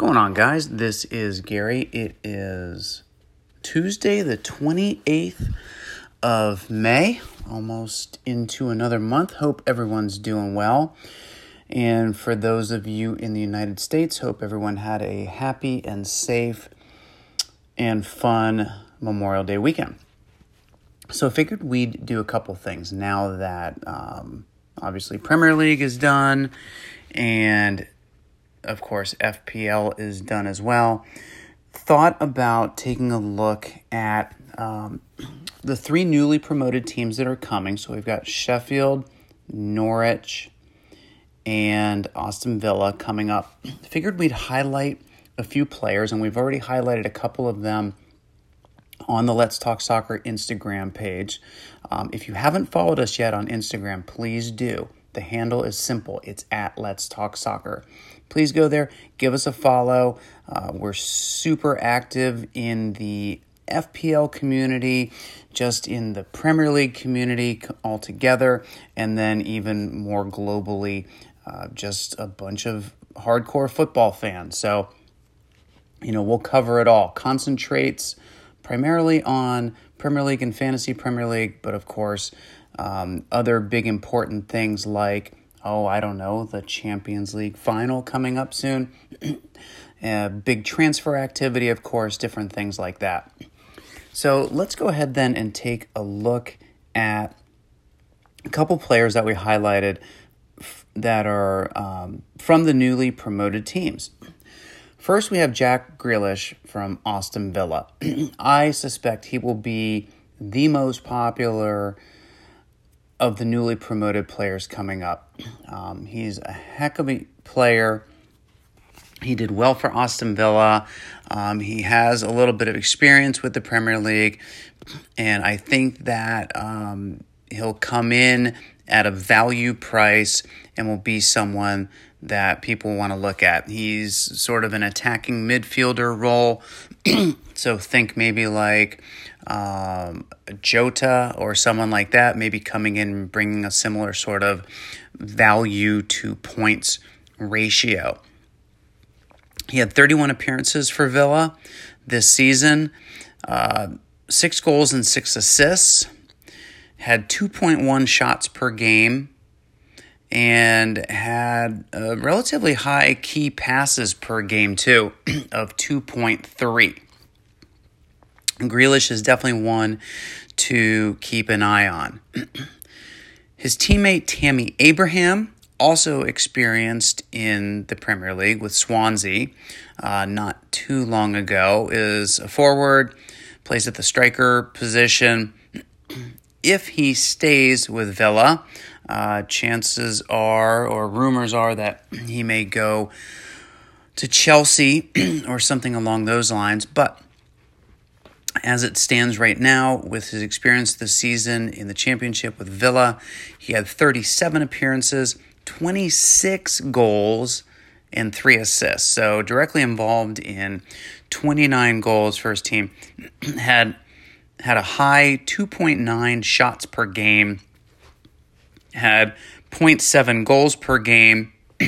going on, guys? This is Gary. It is Tuesday, the 28th of May, almost into another month. Hope everyone's doing well. And for those of you in the United States, hope everyone had a happy and safe and fun Memorial Day weekend. So I figured we'd do a couple things now that um, obviously Premier League is done and of course, FPL is done as well. Thought about taking a look at um, the three newly promoted teams that are coming. So we've got Sheffield, Norwich, and Aston Villa coming up. Figured we'd highlight a few players, and we've already highlighted a couple of them on the Let's Talk Soccer Instagram page. Um, if you haven't followed us yet on Instagram, please do. The handle is simple it's at Let's Talk Soccer. Please go there, give us a follow. Uh, we're super active in the FPL community, just in the Premier League community altogether, and then even more globally, uh, just a bunch of hardcore football fans. So, you know, we'll cover it all. Concentrates primarily on Premier League and Fantasy Premier League, but of course, um, other big important things like, oh, I don't know, the Champions League final coming up soon, uh, big transfer activity, of course, different things like that. So let's go ahead then and take a look at a couple players that we highlighted f- that are um, from the newly promoted teams. First, we have Jack Grealish from Aston Villa. I suspect he will be the most popular of the newly promoted players coming up. Um, he's a heck of a player. He did well for Aston Villa. Um, he has a little bit of experience with the Premier League, and I think that um, he'll come in at a value price and will be someone that people want to look at. He's sort of an attacking midfielder role. so think maybe like um, Jota or someone like that, maybe coming in bringing a similar sort of value to points ratio. He had 31 appearances for Villa this season, uh, six goals and six assists, had 2.1 shots per game and had a relatively high key passes per game, too, of 2.3. Grealish is definitely one to keep an eye on. His teammate Tammy Abraham, also experienced in the Premier League with Swansea uh, not too long ago, is a forward, plays at the striker position. If he stays with Villa, uh, chances are, or rumors are, that he may go to Chelsea or something along those lines. But as it stands right now, with his experience this season in the championship with Villa, he had 37 appearances, 26 goals, and three assists. So directly involved in 29 goals for his team. had had a high 2.9 shots per game had 0.7 goals per game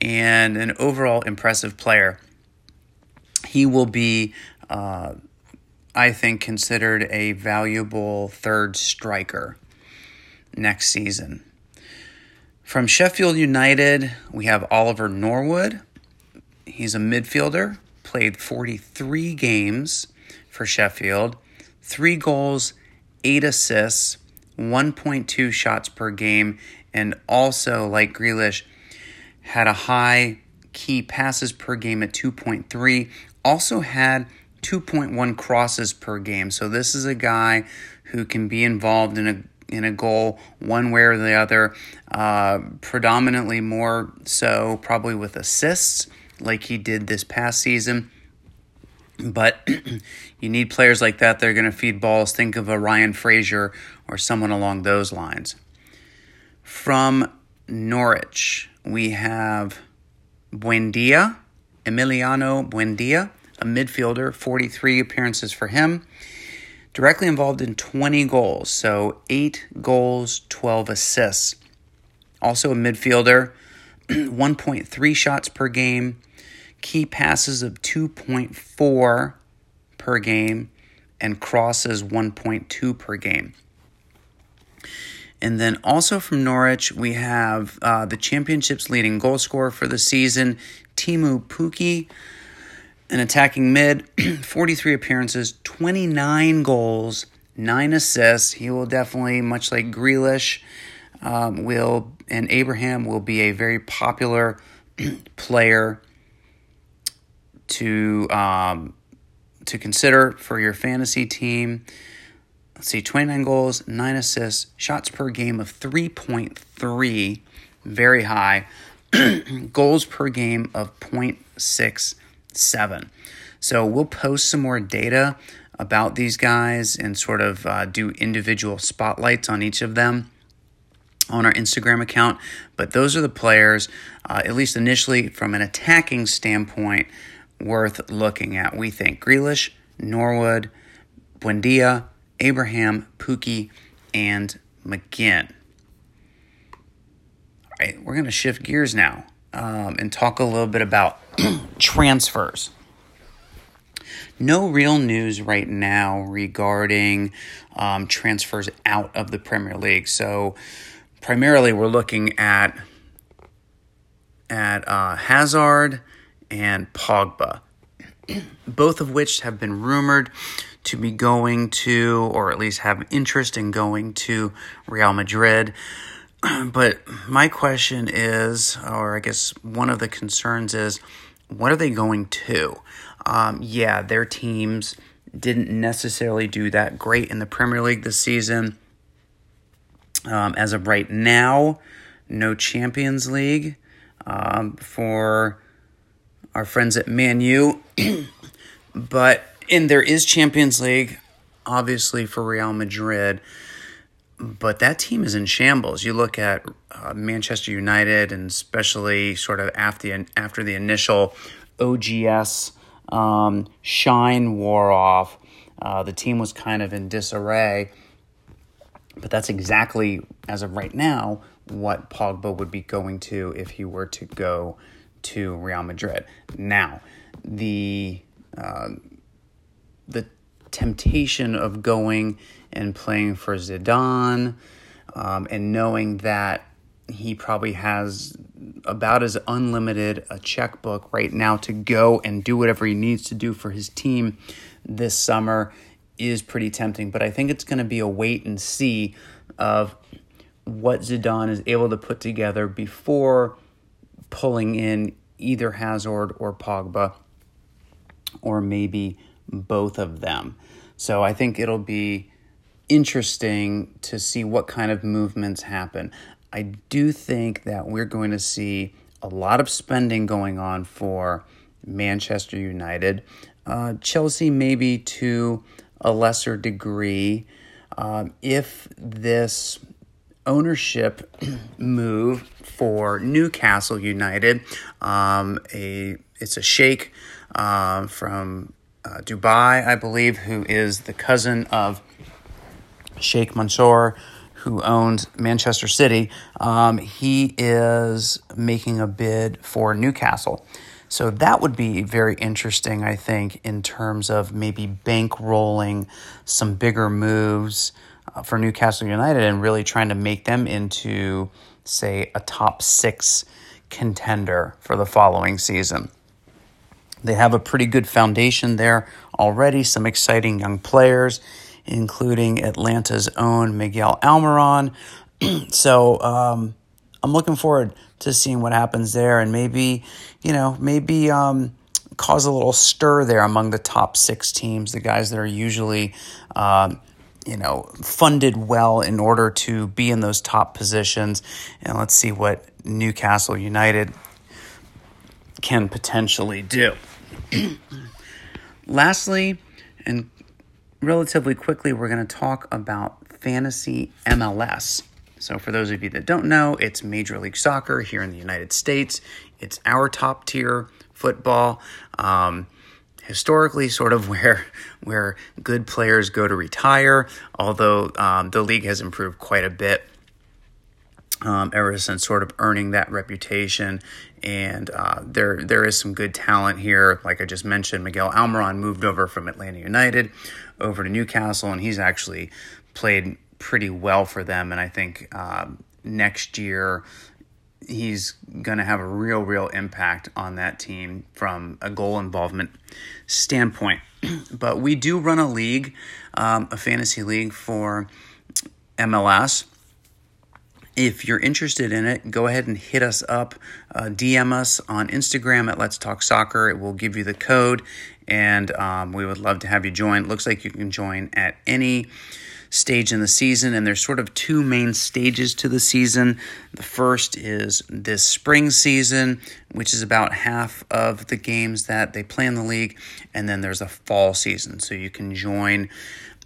and an overall impressive player. He will be, uh, I think, considered a valuable third striker next season. From Sheffield United, we have Oliver Norwood. He's a midfielder, played 43 games for Sheffield, three goals, eight assists 1.2 shots per game, and also, like Grealish, had a high key passes per game at 2.3. Also had 2.1 crosses per game. So this is a guy who can be involved in a in a goal one way or the other. Uh, predominantly more so probably with assists, like he did this past season. But you need players like that. They're going to feed balls. Think of a Ryan Fraser or someone along those lines. From Norwich, we have Buendia, Emiliano Buendia, a midfielder, 43 appearances for him. Directly involved in 20 goals, so 8 goals, 12 assists. Also a midfielder, 1.3 shots per game, key passes of 2.4 per game, and crosses 1.2 per game. And then also from Norwich, we have uh, the championship's leading goal scorer for the season, Teemu Pukki, an attacking mid, 43 appearances, 29 goals, 9 assists. He will definitely, much like Grealish, um, will and Abraham will be a very popular player to um, to consider for your fantasy team. Let's see, 29 goals, 9 assists, shots per game of 3.3, very high. goals per game of 0.67. So we'll post some more data about these guys and sort of uh, do individual spotlights on each of them on our Instagram account. But those are the players, uh, at least initially from an attacking standpoint, worth looking at. We think Grealish, Norwood, Buendia, Abraham, Pukki, and McGinn. All right, we're going to shift gears now um, and talk a little bit about transfers. No real news right now regarding um, transfers out of the Premier League. So, primarily, we're looking at at uh, Hazard and Pogba, both of which have been rumored to be going to, or at least have interest in going to Real Madrid. But my question is, or I guess one of the concerns is, what are they going to? Um, yeah, their teams didn't necessarily do that great in the Premier League this season. Um, as of right now, no Champions League um, for our friends at Man U. but and there is Champions League, obviously for Real Madrid, but that team is in shambles. You look at uh, Manchester United, and especially sort of after the, after the initial OGS um, shine wore off, uh, the team was kind of in disarray. But that's exactly, as of right now, what Pogba would be going to if he were to go to Real Madrid. Now, the uh, the temptation of going and playing for Zidane um, and knowing that he probably has about as unlimited a checkbook right now to go and do whatever he needs to do for his team this summer is pretty tempting. But I think it's going to be a wait and see of what Zidane is able to put together before pulling in either Hazard or Pogba, or maybe both of them. So I think it'll be interesting to see what kind of movements happen. I do think that we're going to see a lot of spending going on for Manchester United. Uh, Chelsea, maybe to a lesser degree. Um, if this ownership move for Newcastle United, um, a it's a sheikh uh, from uh, Dubai, I believe, who is the cousin of Sheikh Mansour, who owns Manchester City. Um, he is making a bid for Newcastle. So that would be very interesting, I think, in terms of maybe bankrolling some bigger moves for Newcastle United and really trying to make them into, say, a top six contender for the following season. They have a pretty good foundation there already, some exciting young players, including Atlanta's own Miguel Almiron. so um, I'm looking forward to seeing what happens there and maybe, you know, maybe um, cause a little stir there among the top six teams, the guys that are usually. Um, you know, funded well in order to be in those top positions. And let's see what Newcastle United can potentially do. Lastly, and relatively quickly, we're going to talk about fantasy MLS. So, for those of you that don't know, it's Major League Soccer here in the United States. It's our top tier football. Um, historically, sort of where where good players go to retire. Although um, the league has improved quite a bit um, ever since sort of earning that reputation. And uh, there there is some good talent here. Like I just mentioned, Miguel Almiron moved over from Atlanta United over to Newcastle, and he's actually played pretty well for them. And I think um, next year he's going to have a real, real impact on that team from a goal involvement standpoint. but we do run a league, um, a fantasy league for MLS. If you're interested in it, go ahead and hit us up, uh, DM us on Instagram at Let's Talk Soccer. It will give you the code, and um, we would love to have you join. Looks like you can join at any stage in the season, and there's sort of two main stages to the season. The first is this spring season, which is about half of the games that they play in the league, and then there's a fall season. So you can join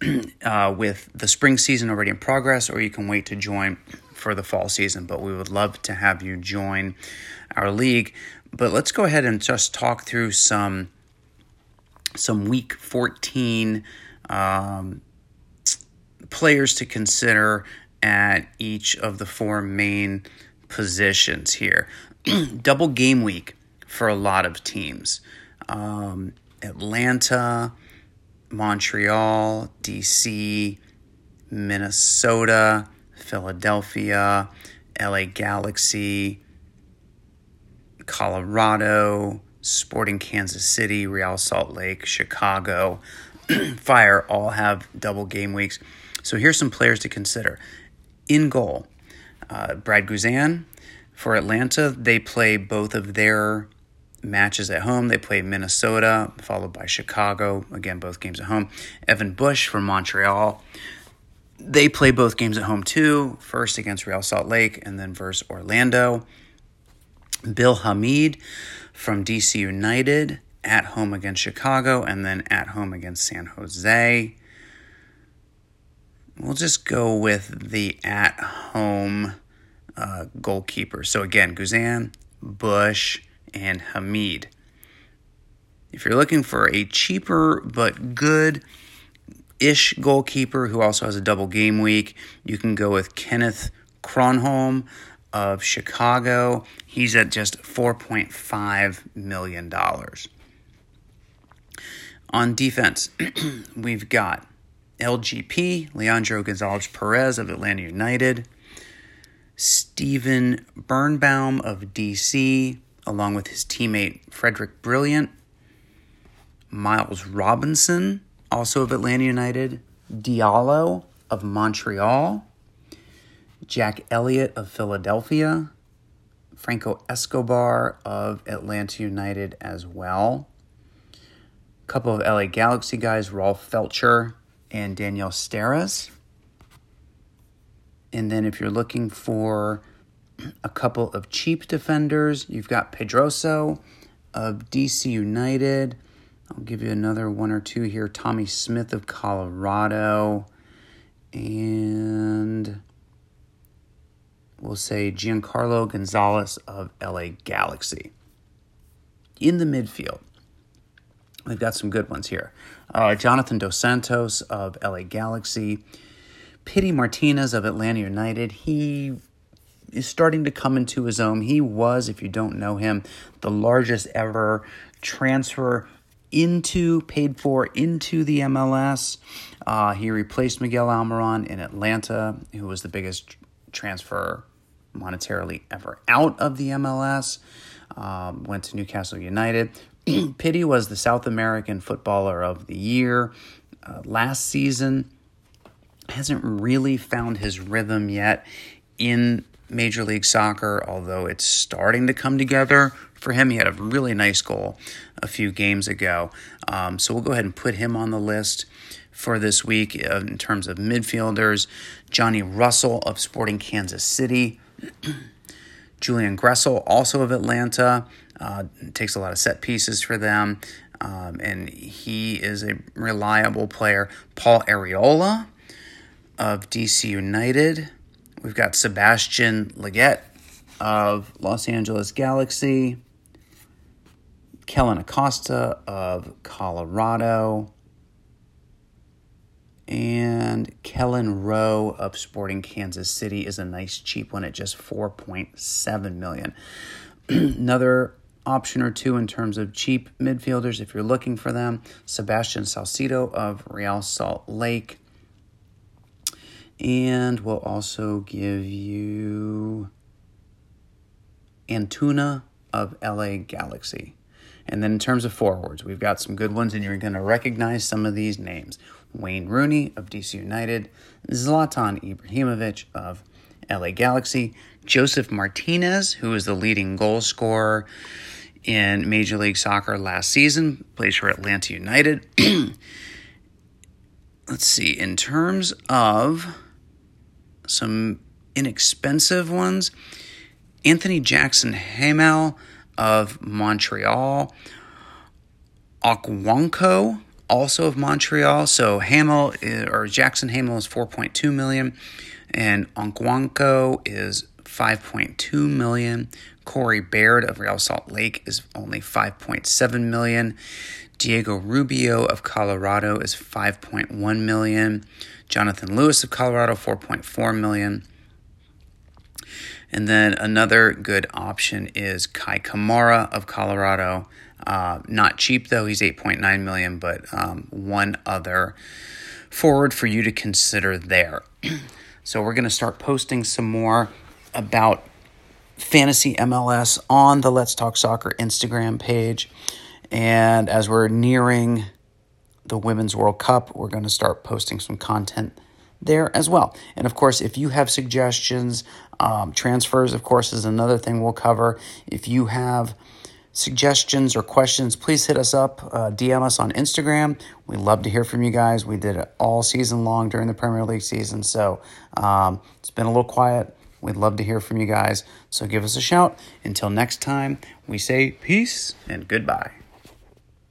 uh, with the spring season already in progress, or you can wait to join for the fall season. But we would love to have you join our league. But let's go ahead and just talk through some some week 14 um, players to consider at each of the four main positions here. Double game week for a lot of teams. Um, Atlanta, Montreal, DC, Minnesota, Philadelphia, LA Galaxy, Colorado, Sporting Kansas City, Real Salt Lake, Chicago, Fire all have double game weeks. So here's some players to consider. In goal, uh, Brad Guzan for Atlanta, they play both of their matches at home. They play Minnesota, followed by Chicago. Again, both games at home. Evan Bush from Montreal. They play both games at home too. First against Real Salt Lake and then versus Orlando. Bill Hamid from DC United at home against Chicago and then at home against San Jose. We'll just go with the at home uh, goalkeeper. So again, Guzan, Bush, and Hamid. If you're looking for a cheaper but good ish goalkeeper who also has a double game week, you can go with Kenneth Kronholm of Chicago. He's at just $4.5 million. On defense, we've got LGP, Leandro Gonzalez Perez of Atlanta United, Stephen Birnbaum of DC, along with his teammate Frederic Brillant, Miles Robinson, also of Atlanta United, Diallo of Montreal, Jack Elliott of Philadelphia, Franco Escobar of Atlanta United as well. A couple of LA Galaxy guys, Rolf Feltscher and Daniel Steres. And then if you're looking for a couple of cheap defenders, you've got Pedroso of DC United. I'll give you another one or two here. Tommy Smith of Colorado. And we'll say Giancarlo Gonzalez of LA Galaxy. In the midfield, we've got some good ones here. Uh, Jonathan Dos Santos of LA Galaxy. Pity Martinez of Atlanta United. He is starting to come into his own. He was, if you don't know him, the largest ever transfer into, paid for into the MLS. Uh, he replaced Miguel Almiron in Atlanta, who was the biggest transfer monetarily ever out of the MLS. Um, went to Newcastle United. Pity was the South American Footballer of the Year uh, last season. Hasn't really found his rhythm yet in Major League Soccer, although it's starting to come together for him. He had a really nice goal a few games ago. Um, so we'll go ahead and put him on the list for this week uh, in terms of midfielders. Johnny Russell of Sporting Kansas City. Julian Gressel, also of Atlanta, uh, takes a lot of set pieces for them, um, and he is a reliable player. Paul Arriola of DC United. We've got Sebastian Lletget of Los Angeles Galaxy. Kellyn Acosta of Colorado. And Kelyn Rowe of Sporting Kansas City is a nice cheap one at just 4.7 million. Another option or two in terms of cheap midfielders if you're looking for them. Sebastian Saucedo of Real Salt Lake. And we'll also give you Antuna of LA Galaxy. And then in terms of forwards, we've got some good ones, and you're going to recognize some of these names. Wayne Rooney of DC United, Zlatan Ibrahimovic of LA Galaxy, Josef Martinez, who is the leading goal scorer in Major League Soccer last season, plays for Atlanta United. Let's see, in terms of some inexpensive ones, Anthony Jackson Hamel of Montreal, Okwonkwo also of Montreal. So Hamel eh, or Jackson Hamel is 4.2 million, and Okwonkwo is 5.2 million. Corey Baird of Real Salt Lake is only 5.7 million. Diego Rubio of Colorado is 5.1 million. Jonathan Lewis of Colorado 4.4 million. And then another good option is Kei Kamara of Colorado. Uh, not cheap though; he's 8.9 million, but um, one other forward for you to consider there. so we're going to start posting some more about fantasy MLS on the Let's Talk Soccer Instagram page. And as we're nearing the Women's World Cup, we're going to start posting some content there as well. And of course, if you have suggestions, um, transfers, of course, is another thing we'll cover. If you have suggestions or questions, please hit us up, uh, DM us on Instagram. We love to hear from you guys. We did it all season long during the Premier League season, so um, it's been a little quiet. We'd love to hear from you guys. So give us a shout. Until next time, we say peace and goodbye.